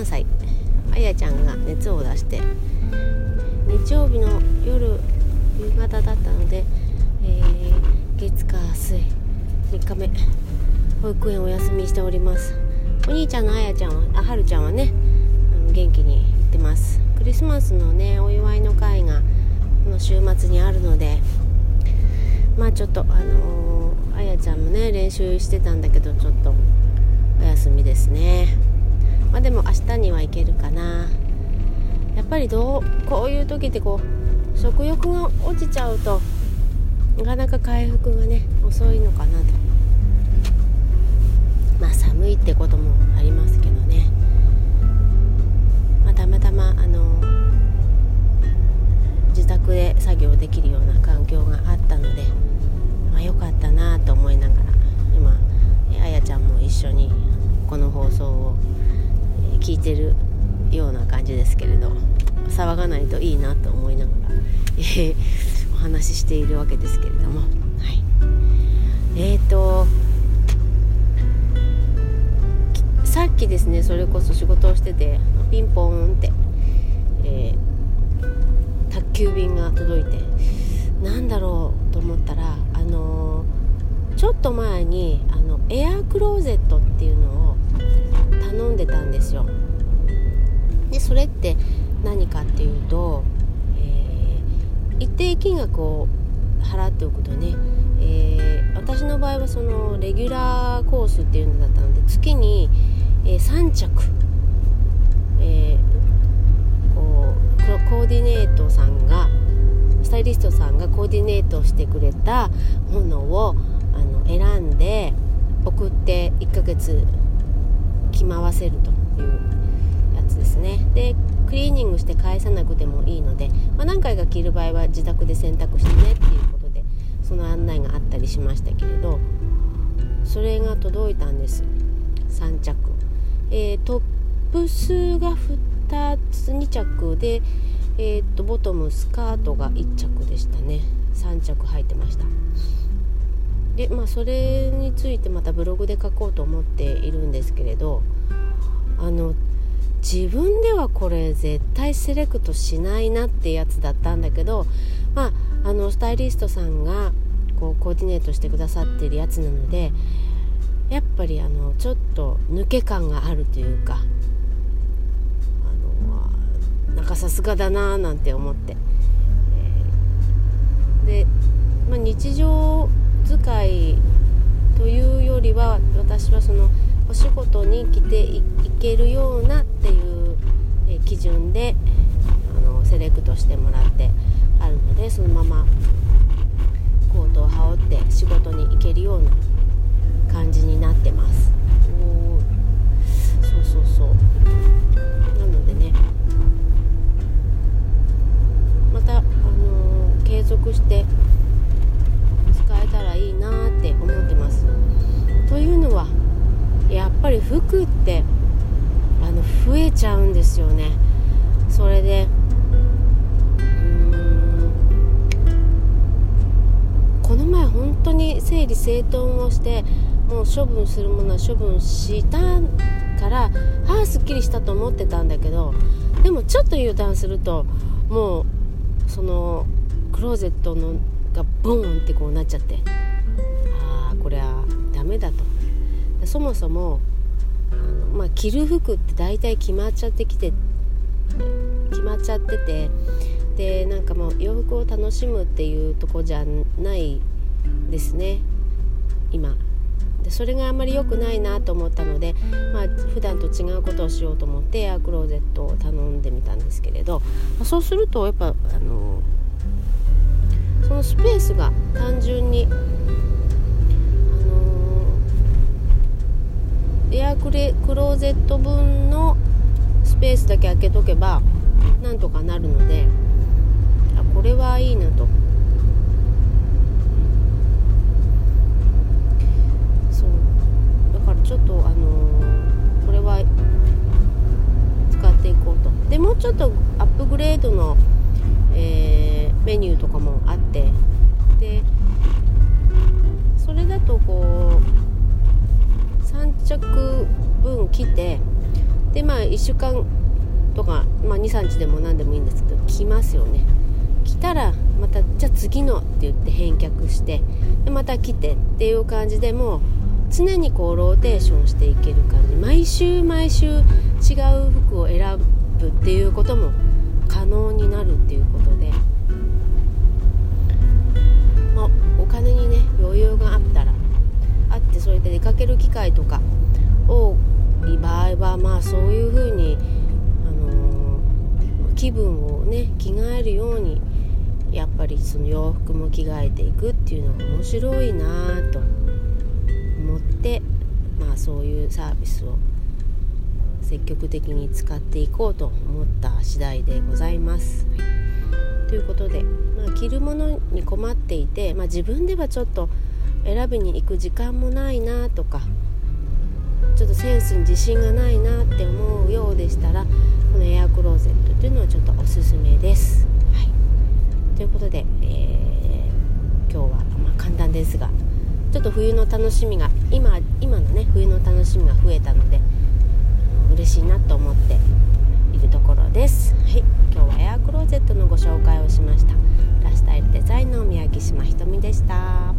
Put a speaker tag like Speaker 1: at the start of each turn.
Speaker 1: 3歳。あやちゃんが熱を出して日曜日の夜夕方だったので、えー、月火水3日目。保育園お休みしております。お兄ちゃんのあやちゃんはあはるちゃんはね元気に行ってます。クリスマスのねお祝いの会がこの週末にあるのでまあちょっとあのー、あやちゃんもね練習してたんだけどちょっとお休みですね。まあでも明日には行けるかな。やっぱりどうこういう時ってこう食欲が落ちちゃうとなかなか回復がね遅いのかなと。まあ寒いってこともありますけど。聞いてるような感じですけれど騒がないといいなと思いながら、え、お話ししているわけですけれども、はい、えーとさっきですねそれこそ仕事をしててピンポーンって、えー、宅急便が届いてなんだろうと思ったら、っと前にあのエアークローゼットっていうのを頼んでたんですよ。でそれって何かっていうと、えー、一定金額を払っておくとね、えー、私の場合はそのレギュラーコースっていうのだったので月に、えー、3着、え、こうコーディネートさんがスタイリストさんがコーディネートしてくれたものを選んで送って1ヶ月着回せるというやつですね。でクリーニングして返さなくてもいいので、まあ、何回か着る場合は自宅で洗濯してねっていうことでその案内があったりしましたけれどそれが届いたんです。3着、えー、トップスが2つ2着で、えー、とボトムスカートが1着でしたね。3着入ってました。でまあそれについてまたブログで書こうと思っているんですけれどあの自分ではこれ絶対セレクトしないなってやつだったんだけど、まあ、あのスタイリストさんがこうコーディネートしてくださってるやつなのでやっぱりあのちょっと抜け感があるというかあのなんかさすがだなーなんて思って、で、まあ、日常いうよりは私はそのお仕事に来ていけるようなっていう、基準であのセレクトしてもらってあるのでそのままコートを羽織って仕事に行けるような感じになってます。そうそうそう。なのでね。また、あのー、継続してぱり服ってあの増えちゃうんですよね。それでこの前本当に整理整頓をしてもう処分するものは処分したからああすっきりしたと思ってたんだけどでもちょっと油断するともうそのクローゼットのがボーンってこうなっちゃってああこれはダメだと。そもそもあの、まあ、着る服って大体決まっちゃってきて決まっちゃっててでなんかもう洋服を楽しむっていうとこじゃないですね。今。でそれがあんまり良くないなと思ったので、まあ普段と違うことをしようと思ってエアクローゼットを頼んでみたんですけれど、ま、そうするとやっぱあのそのスペースが単純にレクローゼット分のスペースだけ開けとけばなんとかなるのであこれはいいなと。そう。だからちょっとあのー、これは使っていこうと。でもうちょっとアップグレードの、えー、メニューとかもあって。でそれだとこう着分着てでまあ1週間とか、まあ、23日でも何でもいいんですけど着ますよね。着たらまたじゃあ次のって言って返却してでまた着てっていう感じでもう常にこうローテーションしていける感じ。毎週毎週違う服を選ぶっていうことも可能になるっていうことで、まあ、お金にね余裕があったらあって出かける機会とか多い場合はまあそういうふうに、あのー、気分をね着替えるようにやっぱりその洋服も着替えていくっていうのが面白いなと思ってまあそういうサービスを積極的に使っていこうと思った次第でございます。ということで、まあ、着るものに困っていて、まあ、自分ではちょっと選びに行く時間もないなとかちょっとセンスに自信がないなって思うようでしたらこのエアクローゼットというのはちょっとおすすめです。はい、ということで、えー、今日は、ま、簡単ですがちょっと冬の楽しみが今今のね冬の楽しみが増えたので嬉しいなと思っているところです。はい。今日はエアクローゼットのご紹介をしました。ラスタイルデザインの宮城島ひとみでした。